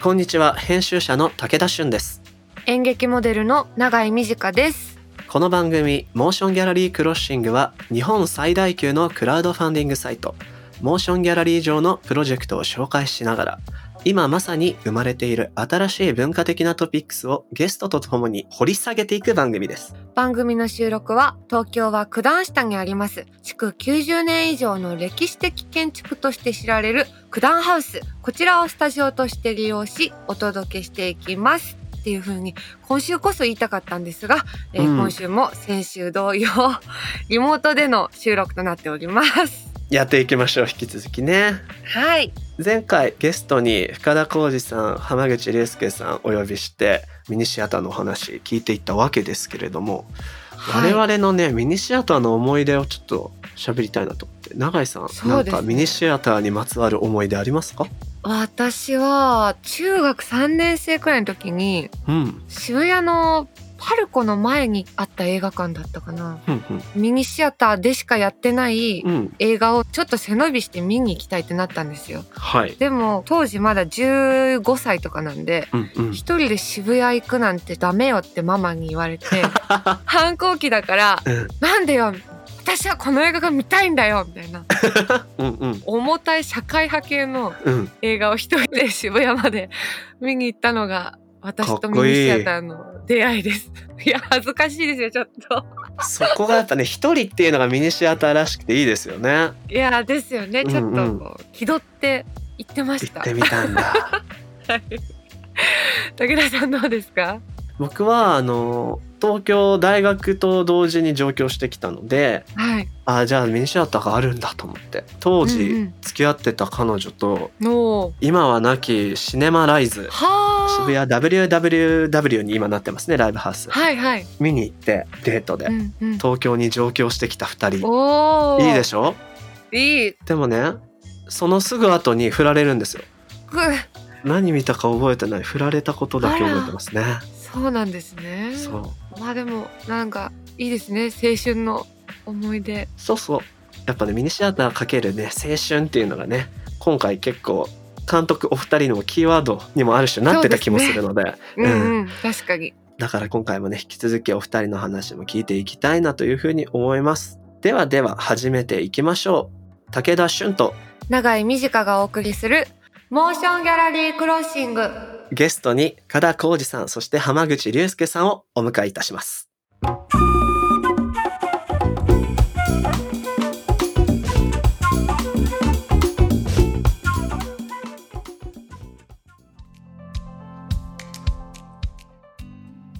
こんにちは。編集者の武田俊です。演劇モデルの永井美智香です。この番組モーションギャラリークロッシングは日本最大級のクラウドファンディングサイト。モーションギャラリー上のプロジェクトを紹介しながら今まさに生まれている新しい文化的なトピックスをゲストとともに掘り下げていく番組です。番組の収録は東京は九段下にあります。築90年以上の歴史的建築として知られる九段ハウス。こちらをスタジオとして利用しお届けしていきます。っていう風に今週こそ言いたかったんですが、えーうん。今週も先週同様リモートでの収録となっておりますやっていきましょう。引き続きね。はい。前回ゲストに深田浩二さん浜口竜介さんお呼びしてミニシアターのお話聞いていったわけですけれども、はい。我々のねミニシアターの思い出をちょっと喋りたいなと思って。永井さん、ね。なんかミニシアターにまつわる思い出ありますか？私は中学3年生くらいの時にうん。渋谷のパルコの前にあった映画館だったかな。うんミニシアターでしかやってないうん。うん映画をちょっと背伸びして見に行きたいってなったんですよ。はい。でも当時まだ15歳とかなんでうんうん。一人で渋谷行くなんてダメよってママに言われて 反抗期だからうん。なんでよ私はこの映画が見たいんだよみたいな。うんうん。重たい社会派系のうん。映画を一人で渋谷まで見に行ったのが私とミニシアターの出会いです。いや恥ずかしいですよちょっと。そこがやっぱね一人っていうのがミニシアターらしくていいですよねいやですよねちょっと気取って行ってました。行ってみたんだ はい武田さんどうですか？僕はあの東京大学と同時に上京してきたのではい。あじゃあミニシアターがあるんだと思って当時、うんうん付き合ってた彼女との今は亡きシネマライズはあ。渋谷 WWW に今なってますねライブハウス、はいはい。見に行ってデートで、うんうん。東京に上京してきた2人。いいでしょ？いい。でもねそのすぐ後に振られるんですよく何見たか覚えてない振られたことだけ覚えてますねそうなんですね。そうまあでもなんかいいですね青春の思い出。そうそう。やっぱねミニシアターかけるね青春っていうのがね今回結構監督お二人のキーワードにもある種なってた気もするので。うんうん、確かに。だから今回もね引き続きお二人の話も聞いていきたいなというふうに思います。ではでは始めていきましょう。武田俊と。永井美智香がお送りするモーションギャラリークロッシング。ゲストに加田浩二さんそして浜口竜介さんをお迎えいたします。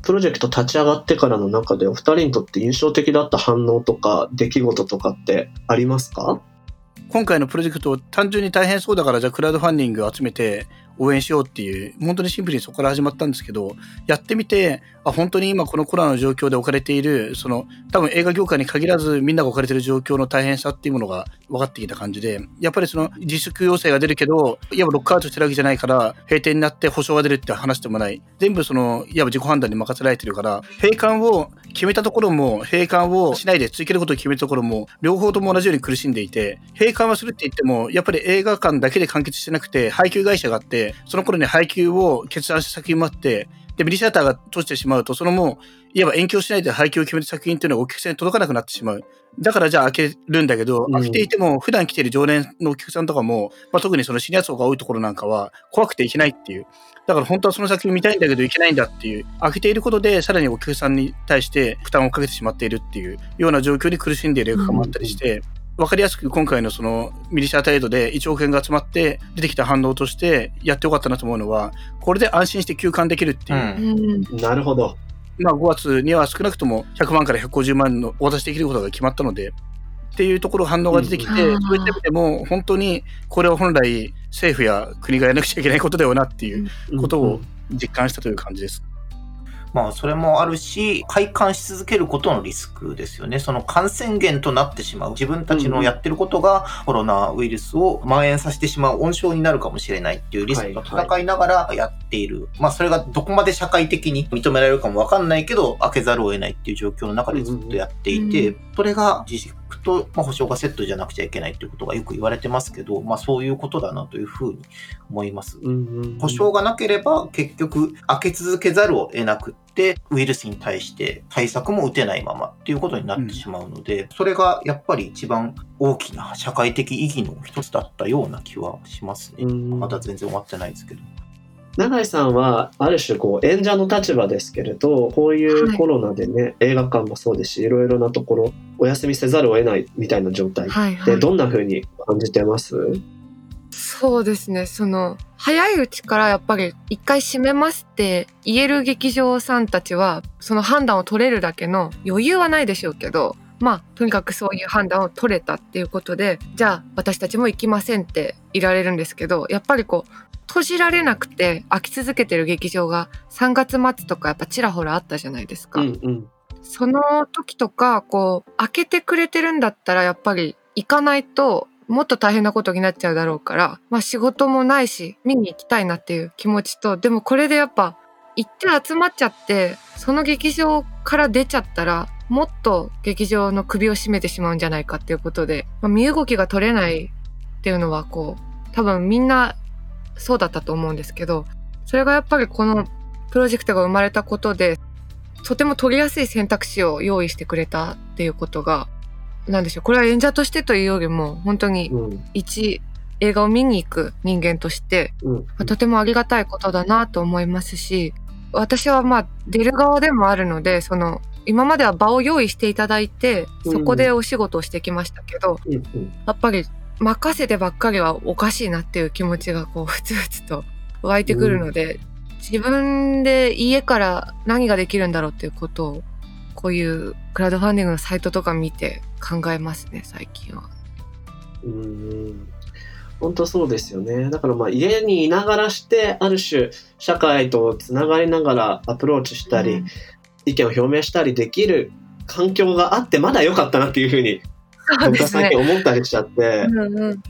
プロジェクト立ち上がってからの中でお二人にとって印象的だった反応とか出来事とかってありますか？今回のプロジェクト単純に大変そうだからじゃあクラウドファンディングを集めて応援しようっていう本当にシンプルにそこから始まったんですけどやってみてあ本当に今このコロナの状況で置かれているその多分映画業界に限らずみんなが置かれている状況の大変さっていうものが分かってきた感じでやっぱりその自粛要請が出るけどいわばロックアウトしてるわけじゃないから閉店になって保証が出るって話でもない。全部そのいわば自己判断に任せられてるから閉館を決めたところも閉館をしないで続けることを決めたところも両方とも同じように苦しんでいて閉館はするって言ってもやっぱり映画館だけで完結してなくて配給会社があってその頃に配給を決断した作品もあってでミニシアターが閉じてしまうとそのもういわば延期をしないで配給を決める作品っていうのがお客さんに届かなくなってしまう。だからじゃあ開けるんだけど、うん。開けていても普段来ている常連のお客さんとかも、まあ、特にそのシニア層が多いところなんかは怖くて行けないっていう。だから本当はその作品見たいんだけど行けないんだっていう。開けていることでさらにお客さんに対して負担をかけてしまっているっていうような状況に苦しんでいる映画館もあったりして、わかりやすく今回のそのミニシアターエイドで1億円が集まって出てきた反応としてやってよかったなと思うのはこれで安心して休館できるっていう、うん。なるほど。まあ、5月には少なくとも100万から150万のお渡しできることが決まったので、っていうところ反応が出てきて、うん。そういった意味でも本当にこれは本来政府や国がやらなくちゃいけないことだよなっていうことを実感したという感じです。まあ、それもあるし、開館し続けることのリスクですよね。その感染源となってしまう。自分たちのやってることがコロナウイルスを蔓延させてしまう温床になるかもしれないっていうリスクと戦いながらやっている。まあ、それがどこまで社会的に認められるかもわかんないけど、開けざるを得ないっていう状況の中でずっとやっていて、うそれが自粛プと、まあ、保証がセットじゃなくちゃいけないっていうことがよく言われてますけど、まあ、そういうことだなというふうに思います。うんうんうん保証がなければ結局開け続けざるを得なくってウイルスに対して対策も打てないままっていうことになってしまうので、それがやっぱり一番大きな社会的意義の一つだったような気はしますね。うんまだ全然終わってないですけど。永井さんはある種こう演者の立場ですけれどこういうコロナでね、映画館もそうですしいろいろなところお休みせざるを得ないみたいな状態はいはい。でどんな風に感じてます、そうですね。その、早いうちからやっぱり一回閉めますって言える劇場さんたちは、その判断を取れるだけの余裕はないでしょうけど、まあ、とにかくそういう判断を取れたっていうことで、じゃあ私たちも行きませんっていられるんですけど、やっぱりこう、閉じられなくて空き続けてる劇場が3月末とかやっぱちらほらあったじゃないですか。うんうんその時とか、こう、開けてくれてるんだったら、やっぱり行かないと、もっと大変なことになっちゃうだろうから、まあ仕事もないし、見に行きたいなっていう気持ちと、でもこれでやっぱ、行って集まっちゃって、その劇場から出ちゃったら、もっと劇場の首を絞めてしまうんじゃないかっていうことで、まあ、身動きが取れないっていうのは、こう、多分みんなそうだったと思うんですけど、それがやっぱりこのプロジェクトが生まれたことで、とても取りやすい選択肢を用意してくれたっていうことが、なんでしょう。これは演者としてというよりも、本当にうん一映画を見に行く人間として、うんまあとてもありがたいことだなと思いますし、私はまあ出る側でもあるので、その、今までは場を用意していただいて、そこでお仕事をしてきましたけど、うんうん。やっぱり任せてばっかりはおかしいなっていう気持ちがこうふつふつと湧いてくるので、自分で家から何ができるんだろうっていうことをこういうクラウドファンディングのサイトとか見て考えますね最近は。うん本当そうですよね。だからまあ家にいながらしてある種社会とつながりながらアプローチしたり、うん意見を表明したりできる環境があってまだ良かったなっていうふうに僕は最近。思ったりしちゃって、うんうん。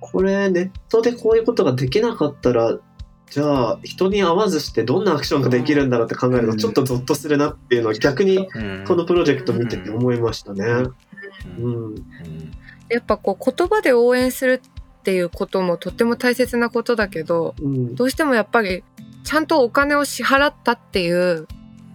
これネットでこういうことができなかったらじゃあ人に会わずしてどんなアクションができるんだろうって考えるうん。とちょっとゾッとするなっていうのを逆にうん。このプロジェクト見てて思いましたね。うんうん。うん。やっぱこう言葉で応援するっていうこともとっても大切なことだけどうん。どうしてもやっぱりちゃんとお金を支払ったっていう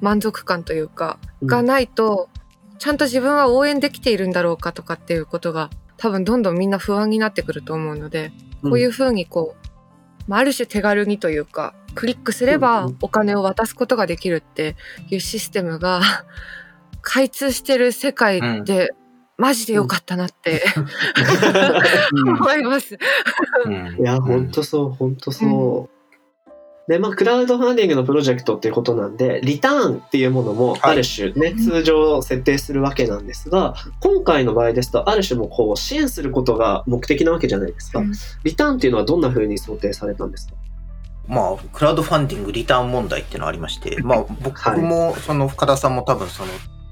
満足感というかがないとちゃんと自分は応援できているんだろうかとかっていうことが多分どんどんみんな不安になってくると思うのでこういうふうにこう、まあ、ある種手軽にというかクリックすれうんばうん。お金を渡すことができるっていうシステムが 開通してる世界でマジでよかったなって 思います。うん。いや、ほんとそう、ほんとそう。で、まあ、クラウドファンディングのプロジェクトっていうことなんで、リターンっていうものもある種ね、はい通常設定するわけなんですが、今回の場合ですと、ある種もこう、支援することが目的なわけじゃないですか。うん。リターンっていうのはどんな風に想定されたんですか？まあ、クラウドファンディングリターン問題っていうのがありまして、まあ、僕も、その、深田さんも多分その、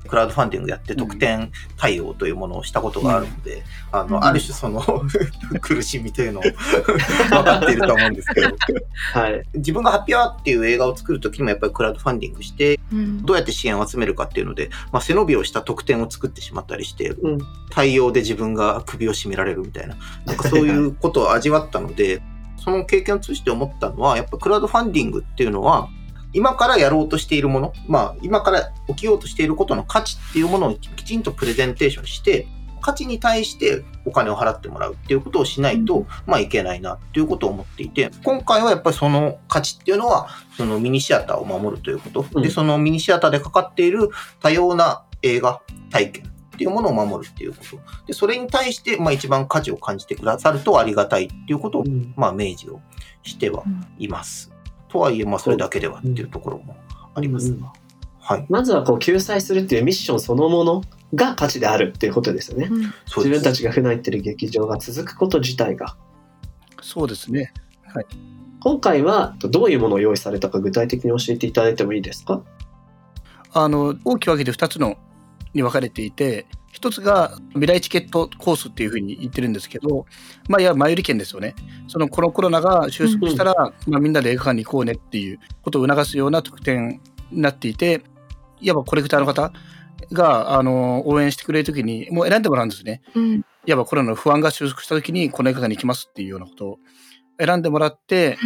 クラウドファンディングやって特典対応というものをしたことがあるので、あの、うん。ある種その 苦しみというのを 分かっていると思うんですけど、はい。自分がハッピーアワーっていう映画を作るときにもやっぱりクラウドファンディングして、うん。どうやって支援を集めるかっていうので、まあ、背伸びをした特典を作ってしまったりして、うん。対応で自分が首を絞められるみたいな、なんかそういうことを味わったので、その経験を通じて思ったのは、やっぱクラウドファンディングっていうのは、今からやろうとしているもの、まあ今から起きようとしていることの価値っていうものをきちんとプレゼンテーションして、価値に対してお金を払ってもらうっていうことをしないと、まあいけないなっていうことを思っていて、今回はやっぱりその価値っていうのは、そのミニシアターを守るということ、うんで、そのミニシアターでかかっている多様な映画体験っていうものを守るっていうこと。で、それに対して、まあ一番価値を感じてくださるとありがたいっていうことをう、んまあ明示をしてはいます。とはいえ、まあそれだけではっていうところもありますが。はい。まずはこう、救済するっていうミッションそのものが価値であるっていうことですよね。うんそうです自分たちが普段行ってる劇場が続くこと自体が。そうですね。今回はどういうものを用意されたか具体的に教えていただいてもいいですか？あの大きく分けて2つのに分かれていて一つが未来チケットコースっていうふうに言ってるんですけど、まあ、いや前売り券ですよね。そのこのコロナが収束したら、まあ、みんなで映画館に行こうねっていうことを促すような特典になっていて、いわばコレクターの方、が、あの、応援してくれるときに、もう選んでもらうんですね。うん。いわばコロナの不安が収束したときに、この映画館に行きますっていうようなことを選んでもらって、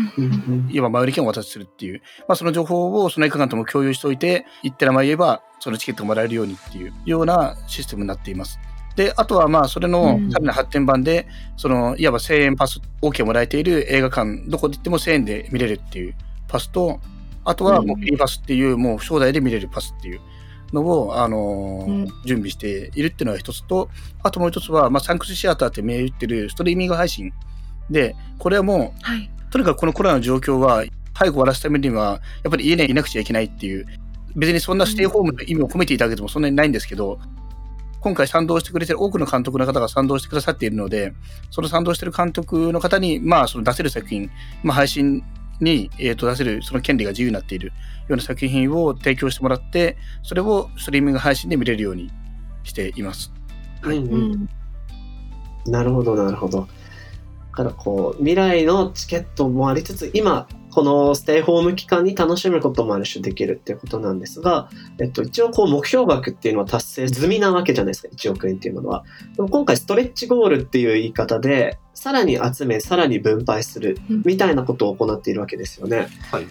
いわば前売り券をお渡しするっていう、まあ、その情報をその映画館とも共有しておいて、行ってらま言えば、そのチケットがもらえるようにっていうようなシステムになっています。で、あとはまあ、それのうん。さらに発展版で、その、いわば1000円パス OK もらえている映画館、どこで行っても1000円で見れるっていうパスと、あとはもうフリーパスっていう、もう招待で見れるパスっていうのを、あのーうん。準備しているっていうのが一つと、あともう一つは、まあ、サンクスシアターって銘打ってるストリーミング配信で、これはもう、はい。とにかくこのコロナの状況は、早く終わらせるためには、やっぱり家にいなくちゃいけないっていう、別にそんなステイホームの意味を込めていたわけでもそんなにないんですけど、今回賛同してくれてる多くの監督の方が賛同してくださっているので、その賛同してる監督の方に、まあ、その出せる作品、まあ、配信に、えー、と出せるその権利が自由になっているような作品を提供してもらって、それをストリーミング配信で見れるようにしています。うんううんん。なるほど、なるほど。だからこう、未来のチケットもありつつ、今、このステイホーム期間に楽しむこともある種できるっていうことなんですが、えっと、一応こう目標額っていうのは達成済みなわけじゃないですか、1億円っていうものは。でも今回ストレッチゴールっていう言い方で、さらに集め、さらに分配するうんみたいなことを行っているわけですよね。はい。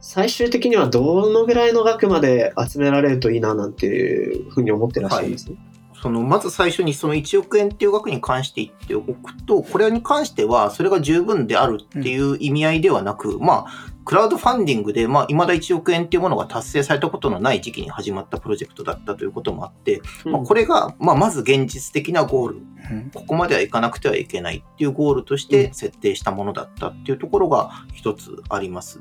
最終的にはどのぐらいの額まで集められるといいななんていうふうに思ってらっしゃるんですね。そのまず最初にその1億円っていう額に関して言っておくと、これに関してはそれが十分であるっていう意味合いではなく、まあ、クラウドファンディングで、まあ、未だ1億円っていうものが達成されたことのない時期に始まったプロジェクトだったということもあって、まあ、これが、まあ、まず現実的なゴール、うん。ここまではいかなくてはいけないっていうゴールとして設定したものだったっていうところが一つあります。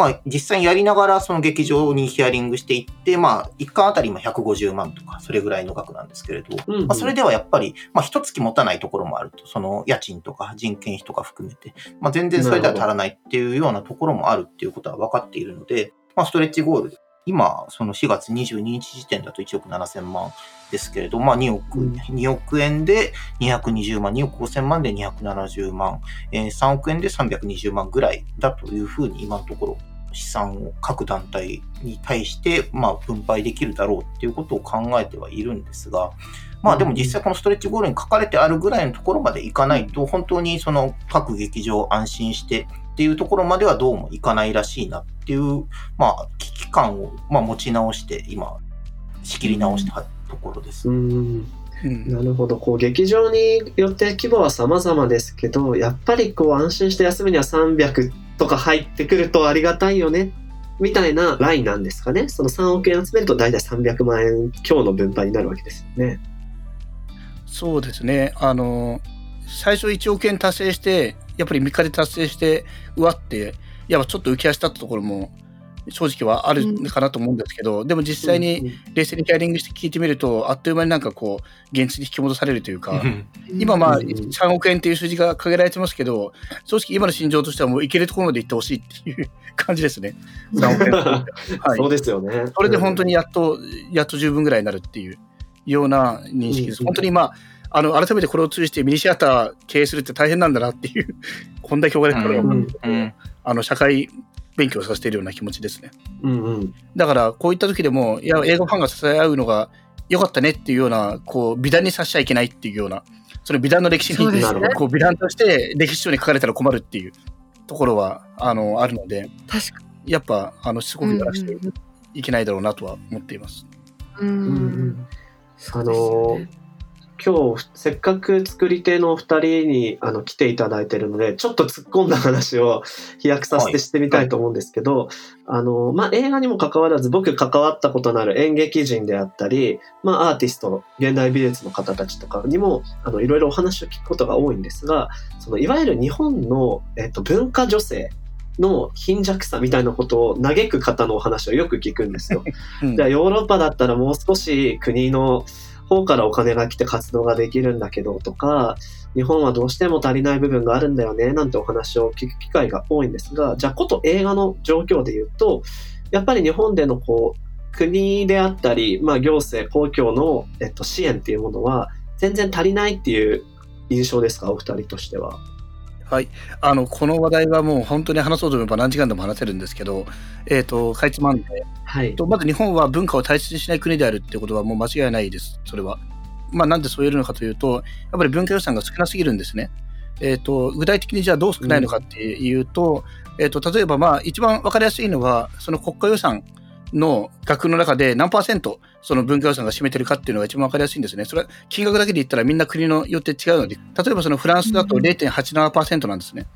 まあ、実際にやりながらその劇場にヒアリングしていって、まあ、1巻あたり今150万とか、それぐらいの額なんですけれど、うんうん。まあ、それではやっぱり、まあ、一月持たないところもあると、その家賃とか人件費とか含めて、まあ、全然それでは足らないっていうようなところもあるっていうことは分かっているので、まあ、ストレッチゴール、今、その4月22日時点だと1億7000万ですけれど、まあ、2億、うん。2億円で220万、2億5000万で270万、えー3億円で320万ぐらいだというふうに今のところ資産を各団体に対して、ま、分配できるだろうっていうことを考えてはいるんですが、まあでも実際このストレッチゴールに書かれてあるぐらいのところまでいかないと、本当にその各劇場安心してっていうところまではどうもいかないらしいなっていう、まあ危機感をま持ち直して今仕切り直したところです。うんうんなるほど。こう、劇場によって規模は様々ですけど、やっぱりこう、安心して休むには300とか入ってくるとありがたいよね。みたいなラインなんですかね。その3億円集めると大体300万円強の分配になるわけですよね。そうですね。あの、最初1億円達成して、やっぱり3日で達成して、うわって、いや、ちょっと浮き足立ったところも、正直はあるかなと思うんですけど、でも実際に冷静にヒアリングして聞いてみると、あっという間になんかこう、現実に引き戻されるというか、今まあうんうん3億円っていう数字が掲げられてますけど、正直今の心情としてはもういけるところまで行ってほしいっていう 感じですね。3億円。はいそうですよね。それで本当にやっと、やっと十分ぐらいになるっていうような認識です。うん本当にまあ、あの、改めてこれを通じてミニシアター経営するって大変なんだなっていう、こんだけお金かかるのかうんうんあの、社会勉強させているような気持ちですね。うんうん。だから、こういった時でも、いや、映画ファンが支え合うのが良かったねっていうような、こう、美談にさせちゃいけないっていうような、その美談の歴史に、ねこう、美談として歴史書に書かれたら困るっていうところは、あの、あるので、確かやっぱ、あの、すごくやらせていけないだろうなとは思っています。に。うん。うんうんそうですよね今日せっかく作り手のお二人にあの来ていただいてるのでちょっと突っ込んだ話を飛躍させてしてみたいと思うんですけど、あのまあ、映画にもかかわらず僕関わったことのある演劇人であったり、まあ、アーティスト現代美術の方たちとかにもあのいろいろお話を聞くことが多いんですがそのいわゆる日本の、えっと、文化女性の貧弱さみたいなことを嘆く方のお話をよく聞くんですよ。うんじゃあヨーロッパだったらもう少し国の方からお金が来て活動ができるんだけどとか、日本はどうしても足りない部分があるんだよねなんてお話を聞く機会が多いんですが、じゃあこと映画の状況で言うと、やっぱり日本でのこう、国であったり、まあ行政、公共の、えっと、支援っていうものは全然足りないっていう印象ですか、お二人としては。はい。あの、この話題はもう本当に話そうと思えば何時間でも話せるんですけど、えっ、と、かいつまんで、はい。とまず日本は文化を大切にしない国であるってことはもう間違いないです、それは。まあ、なんでそう言えるのかというと、やっぱり文化予算が少なすぎるんですね。えっ、と、具体的にじゃあどう少ないのかっていうと、えっ、と、例えばまあ、一番わかりやすいのは、その国家予算の額の中で何パーセント、その文化予算が占めてるかっていうのが一番わかりやすいんですね。それは金額だけで言ったらみんな国のよって違うので、例えばそのフランスだと0.87%なんですね。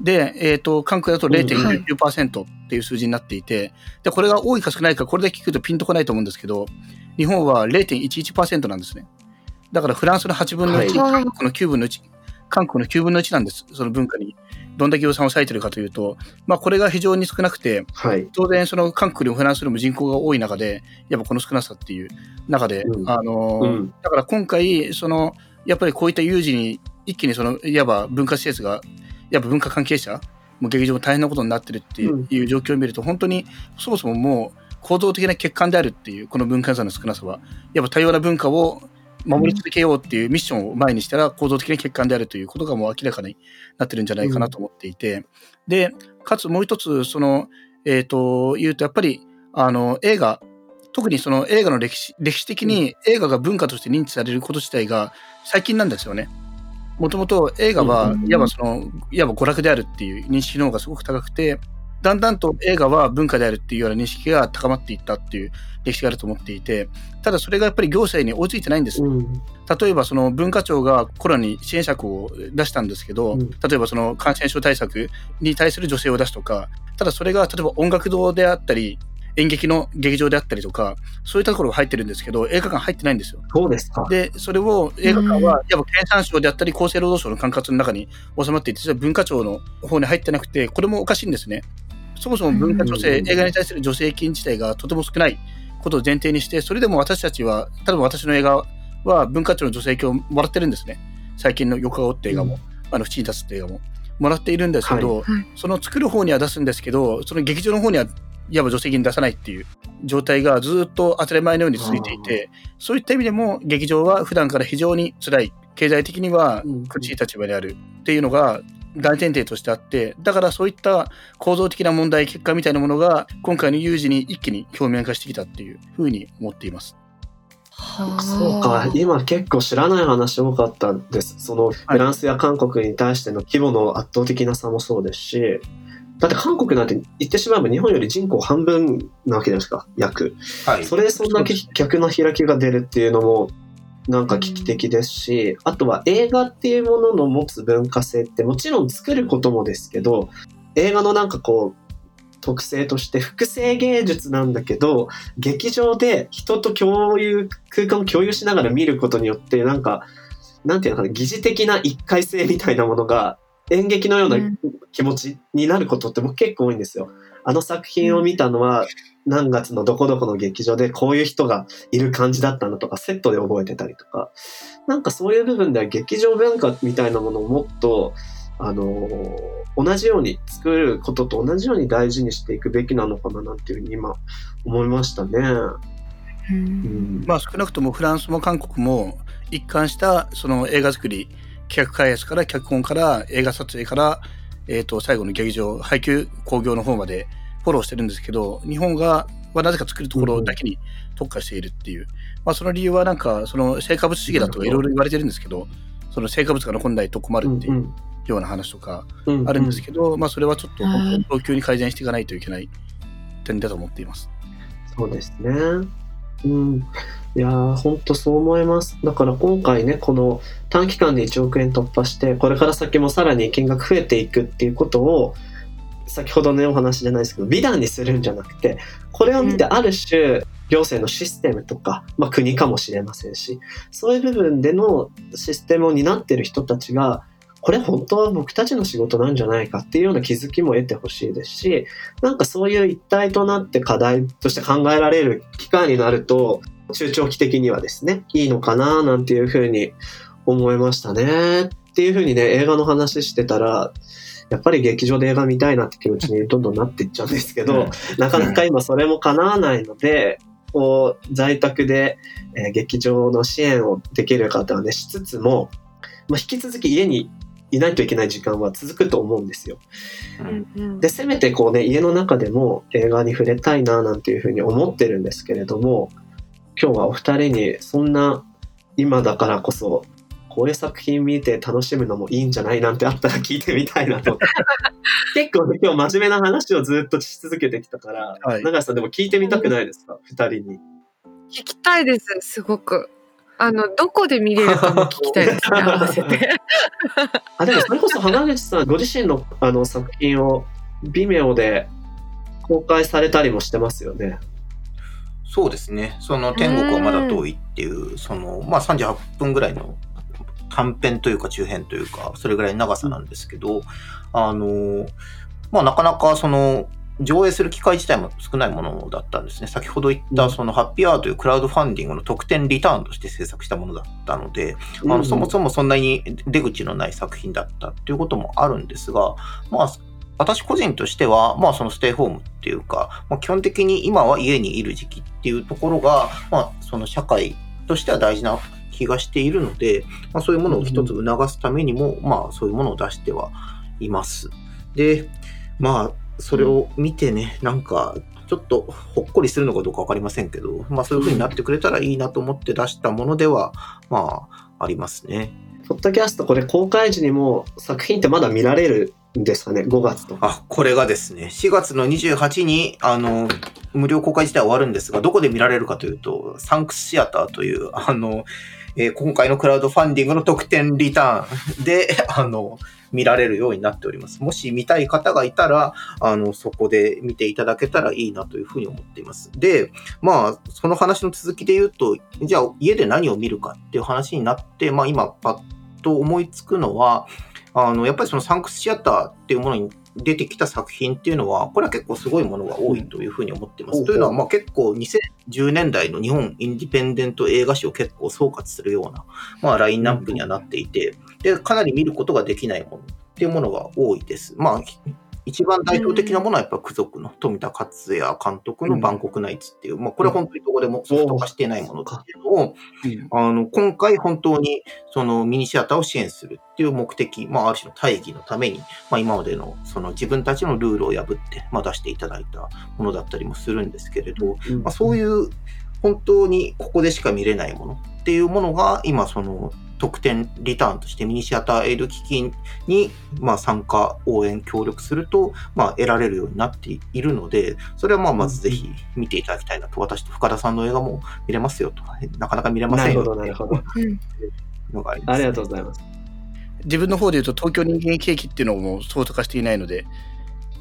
で、えっ、と、韓国だと0.99%っていう数字になっていて、で、これが多いか少ないか、これで聞くとピンとこないと思うんですけど、日本は0.11%なんですね。だからフランスの8分の1、はい韓国の9分の1、韓国の9分の1なんです、その文化に。どんだけ予算を割いてるかというと、まあこれが非常に少なくて、はい。当然その韓国よりもフランスよりも人口が多い中で、やっぱこの少なさっていう中で、うん。あのーうん。だから今回、その、やっぱりこういった有事に一気にその、いわば文化施設が、やっぱ文化関係者、もう劇場も大変なことになってるっていう,、うん。状況を見ると、本当にそもそももう構造的な欠陥であるっていう、この文化予算の少なさは、やっぱ多様な文化を守り続けようっていうミッションを前にしたら構造的な欠陥であるということがもう明らかになってるんじゃないかなと思っていて、で、かつもう一つ、その、えっ、と、言うと、やっぱり、あの、映画、特にその映画の歴史、歴史的に映画が文化として認知されること自体が最近なんですよね。もともと映画はうん、いわばその、いわば娯楽であるっていう認識の方がすごく高くて、だんだんと映画は文化であるっていうような認識が高まっていったっていう歴史があると思っていて、ただそれがやっぱり行政に追いついてないんです。うん。例えばその文化庁がコロナに支援策を出したんですけど、うん例えばその感染症対策に対する助成を出すとか、ただそれが例えば音楽堂であったり、演劇の劇場であったりとか、そういったところが入ってるんですけど、映画館入ってないんですよ。そうですか。で、それを映画館は、やっぱ経産省であったり、厚生労働省の管轄の中に収まっていて、実は文化庁の方に入ってなくて、これもおかしいんですね。そもそも文化助成、うん映画に対する助成金自体がとても少ないことを前提にして、それでも私たちは、例えば私の映画は文化庁の助成金をもらってるんですね。最近の横顔って映画も、うん。あの、淵に立つって映画も。もらっているんですけど、はいはい。その作る方には出すんですけど、その劇場の方には、いわば助成金出さないっていう状態がずっと当たり前のように続いていて、そういった意味でも劇場は普段から非常に辛い、経済的には苦しい立場であるっていうのが大前提としてあって、だからそういった構造的な問題、結果みたいなものが今回の有事に一気に表面化してきたっていうふうに思っています。そうか、今結構知らない話多かったです。そのフランスや韓国に対しての規模の圧倒的な差もそうですし、だって韓国なんて言ってしまえば日本より人口半分なわけですか、約。はい。それでそんだけ逆の開きが出るっていうのもなんか危機的ですし、あとは映画っていうものの持つ文化性ってもちろん作ることもですけど、映画のなんかこう、特性として複製芸術なんだけど、劇場で人と共有、空間を共有しながら見ることによって、なんか、なんていうのかな、疑似的な一回性みたいなものが演劇のようなうん気持ちになることって僕結構多いんですよ。あの作品を見たのは何月のどこどこの劇場でこういう人がいる感じだったなとかセットで覚えてたりとか。なんかそういう部分では劇場文化みたいなものをもっとあのー同じように作ることと同じように大事にしていくべきなのかななんていうふうに今思いましたね。ううんん。まあ少なくともフランスも韓国も一貫したその映画作り、企画開発から脚本から映画撮影から、えー、と最後の劇場、配給興行の方までフォローしてるんですけど、日本がはなぜか作るところだけに特化しているっていう、まあその理由はなんかその成果物主義だとかいろいろ言われてるんですけど、その成果物が残んないと困るっていうような話とかうんあるんですけど、まあそれはちょっとはい本当に早急に改善していかないといけない点だと思っています。そうですね。うん。いやー、ほんとそう思います。だから今回ね、この短期間で1億円突破して、これから先もさらに金額増えていくっていうことを、先ほどのお話じゃないですけど、美談にするんじゃなくて、これを見てある種、行政のシステムとか、まあ国かもしれませんし、そういう部分でのシステムを担ってる人たちが、これ本当は僕たちの仕事なんじゃないかっていうような気づきも得てほしいですし、なんかそういう一体となって課題として考えられる機会になると、中長期的にはですね、いいのかななんていうふうに思いましたね。っていうふうにね、映画の話してたら、やっぱり劇場で映画見たいなって気持ちに どんどんなっていっちゃうんですけど、なかなか今それも叶わないので、こう、在宅で、えー劇場の支援をできる方はね、しつつも、まあ、引き続き家にいないといけない時間は続くと思うんですよ。うんうんで、せめてこうね、家の中でも映画に触れたいななんていうふうに思ってるんですけれども、今日はお二人にそんな今だからこそ、こういう作品見て楽しむのもいいんじゃないなんてあったら聞いてみたいなと。結構ね、今日真面目な話をずっとし続けてきたから、はい永井さんでも聞いてみたくないですか？二人に。聞きたいです、すごく。あの、どこで見れるかも聞きたいですね、合わせて。あ、でもそれこそ浜口さん、ご自身のあの作品を Vimeo で公開されたりもしてますよね。そうですね。その天国はまだ遠いっていう、その、まあ38分ぐらいの短編というか中編というか、それぐらいの長さなんですけど、あの、まあなかなかその、上映する機会自体も少ないものだったんですね。先ほど言った、そのハッピーアーというクラウドファンディングの特典リターンとして制作したものだったので、あのそもそもそんなに出口のない作品だったっていうこともあるんですが、まあ、私個人としては、まあそのステイホームっていうか、まあ、基本的に今は家にいる時期っていうところが、まあその社会としては大事な気がしているので、まあそういうものを一つ促すためにも、まあそういうものを出してはいます。で、まあそれを見てね、なんかちょっとほっこりするのかどうか分かりませんけど、まあそういう風になってくれたらいいなと思って出したものでは、まあありますね。ポッドキャストこれ公開時にも作品ってまだ見られるですかね ?5 月と。あ、これがですね、4月の28に、あの、無料公開自体は終わるんですが、どこで見られるかというと、サンクスシアターという、あの、えー今回のクラウドファンディングの特典リターン で、あの、見られるようになっております。もし見たい方がいたら、あの、そこで見ていただけたらいいなというふうに思っています。で、まあ、その話の続きで言うと、じゃあ家で何を見るかっていう話になって、まあ今、パッと思いつくのは、あの、やっぱりそのサンクスシアターっていうものに出てきた作品っていうのは、これは結構すごいものが多いというふうに思ってます。うんというのは、まあ結構2010年代の日本インディペンデント映画史を結構総括するような、まあラインナップにはなっていて、で、かなり見ることができないものっていうものが多いです。まあ、一番代表的なものはやっぱ貴族の富田克也監督のバンコクナイツっていう、まあこれは本当にどこでもソフト化していないものっていうのを、あの、今回本当にそのミニシアターを支援するっていう目的、まあある種の大義のために、まあ今までのその自分たちのルールを破って、まあ出していただいたものだったりもするんですけれど、うん。まあそういう本当にここでしか見れないものっていうものが今その特典リターンとしてミニシアターエイド基金にまあ参加応援協力するとまあ得られるようになっているのでそれはまあまずぜひ見ていただきたいなと私と深田さんの映画も見れますよとなかなか見れまなるほど、せんよというなるほど。のがありますありがとうございます。自分の方で言うと東京人間ケーキっていうのもソフト化していないので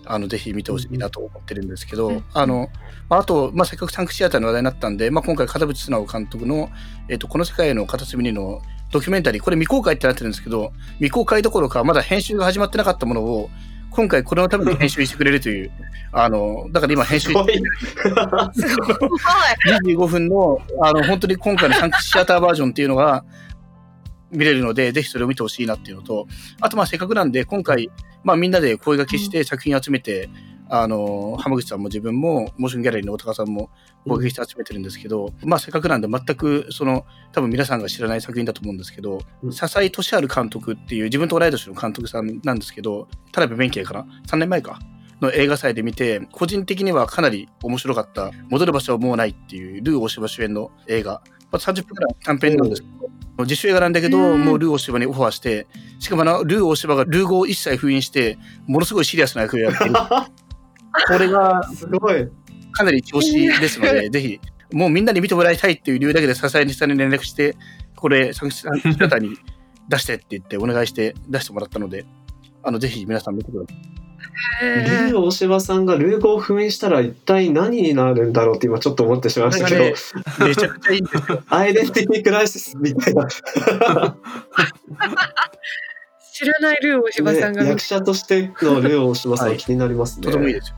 あのぜひ見てほしいなと思ってるんですけど、うんあのまああと、まあ、せっかくサンクシアターの話題になったんで、まあ、今回片渕素直監督の、えっと「この世界への片隅に」のドキュメンタリーこれ未公開ってなってるんですけど未公開どころかまだ編集が始まってなかったものを今回これのために編集してくれるという あのだから今編集すごい。すごい。25分のあの本当に今回のサンクシアターバージョンっていうのが見れるので、ぜひそれを見てほしいなっていうのと、あとまあせっかくなんで、今回、まあみんなで声掛けして作品集めて、あの、浜口さんも自分も、モーションギャラリーの大高さんも声掛けして集めてるんですけど、まあせっかくなんで全く、その、多分皆さんが知らない作品だと思うんですけど、うん笹井俊治監督っていう自分と同い年の監督さんなんですけど、田辺弁慶かな ?3 年前か。の映画祭で見て、個人的にはかなり面白かった、戻る場所はもうないっていう、ルー大柴主演の映画。まあ、30分くらい短編なんですけど、自主映画なんだけど、うんもうルー大柴にオファーして、しかもあの、ルー大柴がルー語を一切封印して、ものすごいシリアスな役をやってる。これがすごい。かなり調子ですので、ぜひ、もうみんなに見てもらいたいっていう理由だけで、笹井さんに連絡して、これ、作詞方に出してって言って、お願いして出してもらったので、あの、ぜひ皆さん見てください。ルー大柴さんがルー語を封印したら一体何になるんだろうって今ちょっと思ってしまいましたけど、これがめちゃくちゃいいんですよ。アイデンティティクライシスみたいな、知らないルー大柴さんがね役者としてのルー大柴さんはい気になりますね。とてもいいですよ。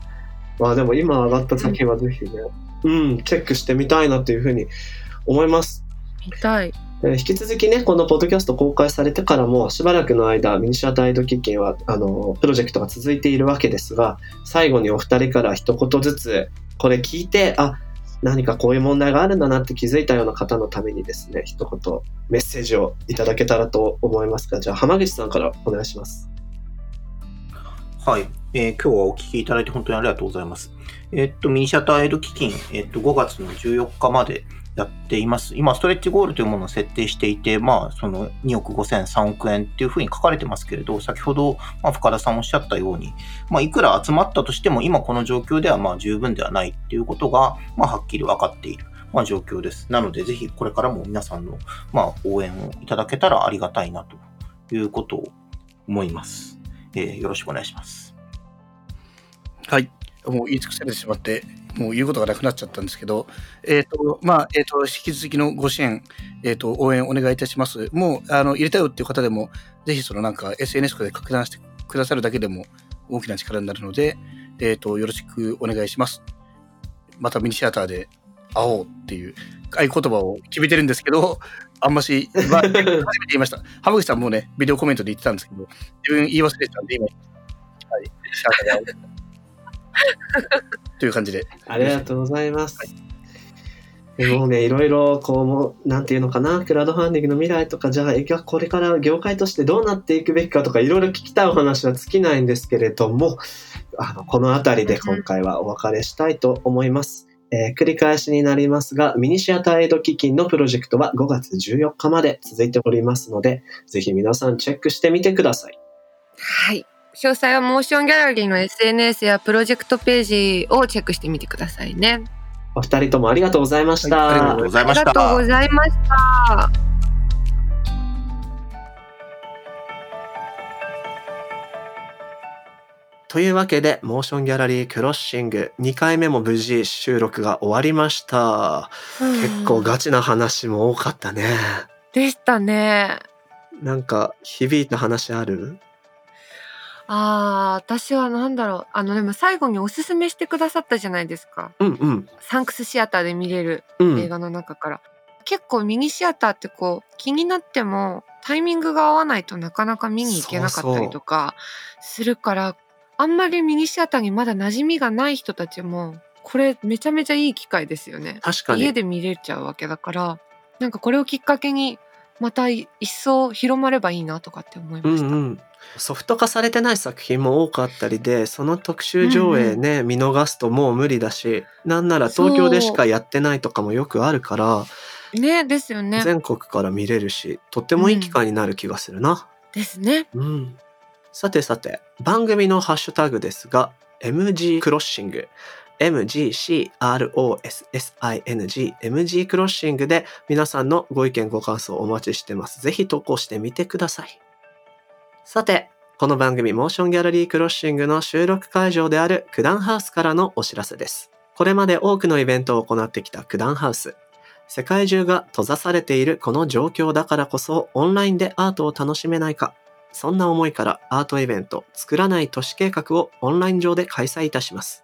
まあでも今上がった作品はぜひね、うん、チェックしてみたいなというふうに思います。見たい。えー引き続きね、このポッドキャスト公開されてからも、しばらくの間、ミニシアターイド基金は、あの、プロジェクトが続いているわけですが、最後にお二人から一言ずつ、これ聞いて、あ、何かこういう問題があるんだなって気づいたような方のためにですね、一言メッセージをいただけたらと思いますが、じゃあ浜口さんからお願いします。はい、えー今日はお聞きいただいて本当にありがとうございます。えっと、ミニシアターエイド基金、えっと、5月の14日までやっています。今、ストレッチゴールというものを設定していて、まあ、その2億5千3億円っていうふうに書かれてますけれど、先ほど、まあ、深田さんおっしゃったように、まあ、いくら集まったとしても、今この状況では、まあ、十分ではないっていうことが、まあ、はっきり分かっている。まあ、状況です。なので、ぜひこれからも皆さんの、まあ、応援をいただけたらありがたいなということを思います。えーよろしくお願いします。はい。もう言い尽くされてしまって、もう言うことがなくなっちゃったんですけど、えっ、と、まあ、えっ、と、引き続きのご支援、えっ、と、応援お願いいたします。もう、あの、入れたよっていう方でも、ぜひそのなんか SNS とかで拡散してくださるだけでも大きな力になるので、えっ、と、よろしくお願いします。またミニシアターで会おうっていう合言葉を決めてるんですけど、あんまし、まあ、初めて言いました。浜口さんもね、ビデオコメントで言ってたんですけど、自分言い忘れてたんで、今、はい、ミニシアターで会おうという感じで。ありがとうございます。でもうね、いろいろ、こうもう、なんていうのかな、クラウドファンディングの未来とか、じゃあ、えこれから業界としてどうなっていくべきかとか、いろいろ聞きたいお話は尽きないんですけれども、あの、このあたりで今回はお別れしたいと思います。えー繰り返しになりますが、ミニシアターエイド基金のプロジェクトは5月14日まで続いておりますので、ぜひ皆さんチェックしてみてください。はい。詳細はモーションギャラリーの SNS やプロジェクトページをチェックしてみてくださいね。お二人ともありがとうございました。はいありがとうございました。ありがとうございました。というわけで、モーションギャラリークロッシング2回目も無事収録が終わりました。結構ガチな話も多かったね。でしたね。なんか響いた話ある？ああ、私はなんだろう。あの、でも最後におすすめしてくださったじゃないですか。うんうん。サンクスシアターで見れるうん。映画の中から。結構ミニシアターってこう気になってもタイミングが合わないとなかなか見に行けなかったりとかするからあんまりミニシアターにまだ馴染みがない人たちもこれめちゃめちゃいい機会ですよね。確かに。家で見れちゃうわけだからなんかこれをきっかけにまた一層広まればいいなとかって思いました。うんうん。ソフト化されてない作品も多かったりで、その特集上映ね、見逃すともう無理だし、なんなら東京でしかやってないとかもよくあるから、ねですよね。全国から見れるし、とってもいい機会になる気がするな。ですね。うん。さてさて、番組のハッシュタグですが、MG クロッシング、MGCROSSING、MG クロッシングで皆さんのご意見ご感想お待ちしてます。ぜひ投稿してみてください。さて、この番組モーションギャラリークロッシングの収録会場である九段ハウスからのお知らせです。これまで多くのイベントを行ってきた九段ハウス。世界中が閉ざされているこの状況だからこそオンラインでアートを楽しめないかそんな思いからアートイベント作らない都市計画をオンライン上で開催いたします。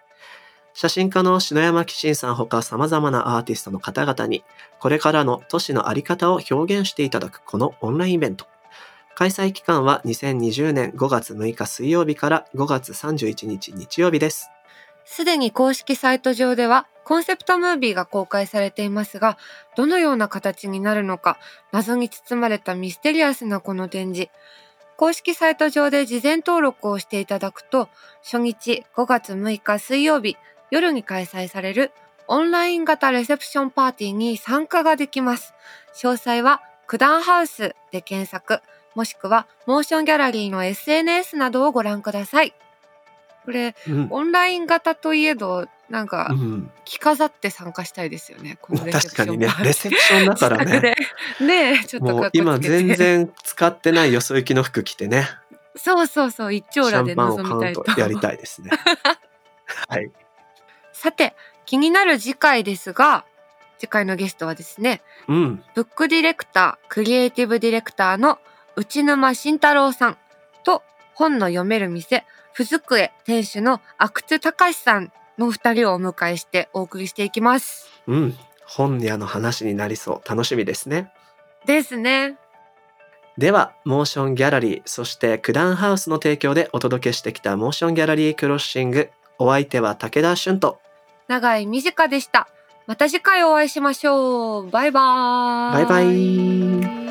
写真家の篠山紀信さんほか様々なアーティストの方々にこれからの都市のあり方を表現していただくこのオンラインイベント。開催期間は2020年5月6日水曜日から5月31日日曜日です。すでに公式サイト上ではコンセプトムービーが公開されていますが、どのような形になるのか、謎に包まれたミステリアスなこの展示。公式サイト上で事前登録をしていただくと、初日5月6日水曜日夜に開催されるオンライン型レセプションパーティーに参加ができます。詳細は九段ハウスで検索、もしくはモーションギャラリーの SNS などをご覧ください。これ、うん。オンライン型といえど、なんかうん、着飾って参加したいですよね。このレセプション確かにねレセプションだからね ねえちょっと今全然使ってないよそ行きの服着てね そうそうそう一シ丁羅でャンパンを臨みたいとやりたいですね はいさて気になる次回ですが次回のゲストはですねうん。ブックディレクタークリエイティブディレクターの内沼慎太郎さんと本の読める店ふずくえ店主の阿久津隆さんの二人をお迎えしてお送りしていきます。うん。本屋の話になりそう。楽しみですね。ですね。ではモーションギャラリーそして九段ハウスの提供でお届けしてきたモーションギャラリークロッシング。お相手は武田俊と長井美佳でしたまた次回お会いしましょう。バイバーイ。バイバイ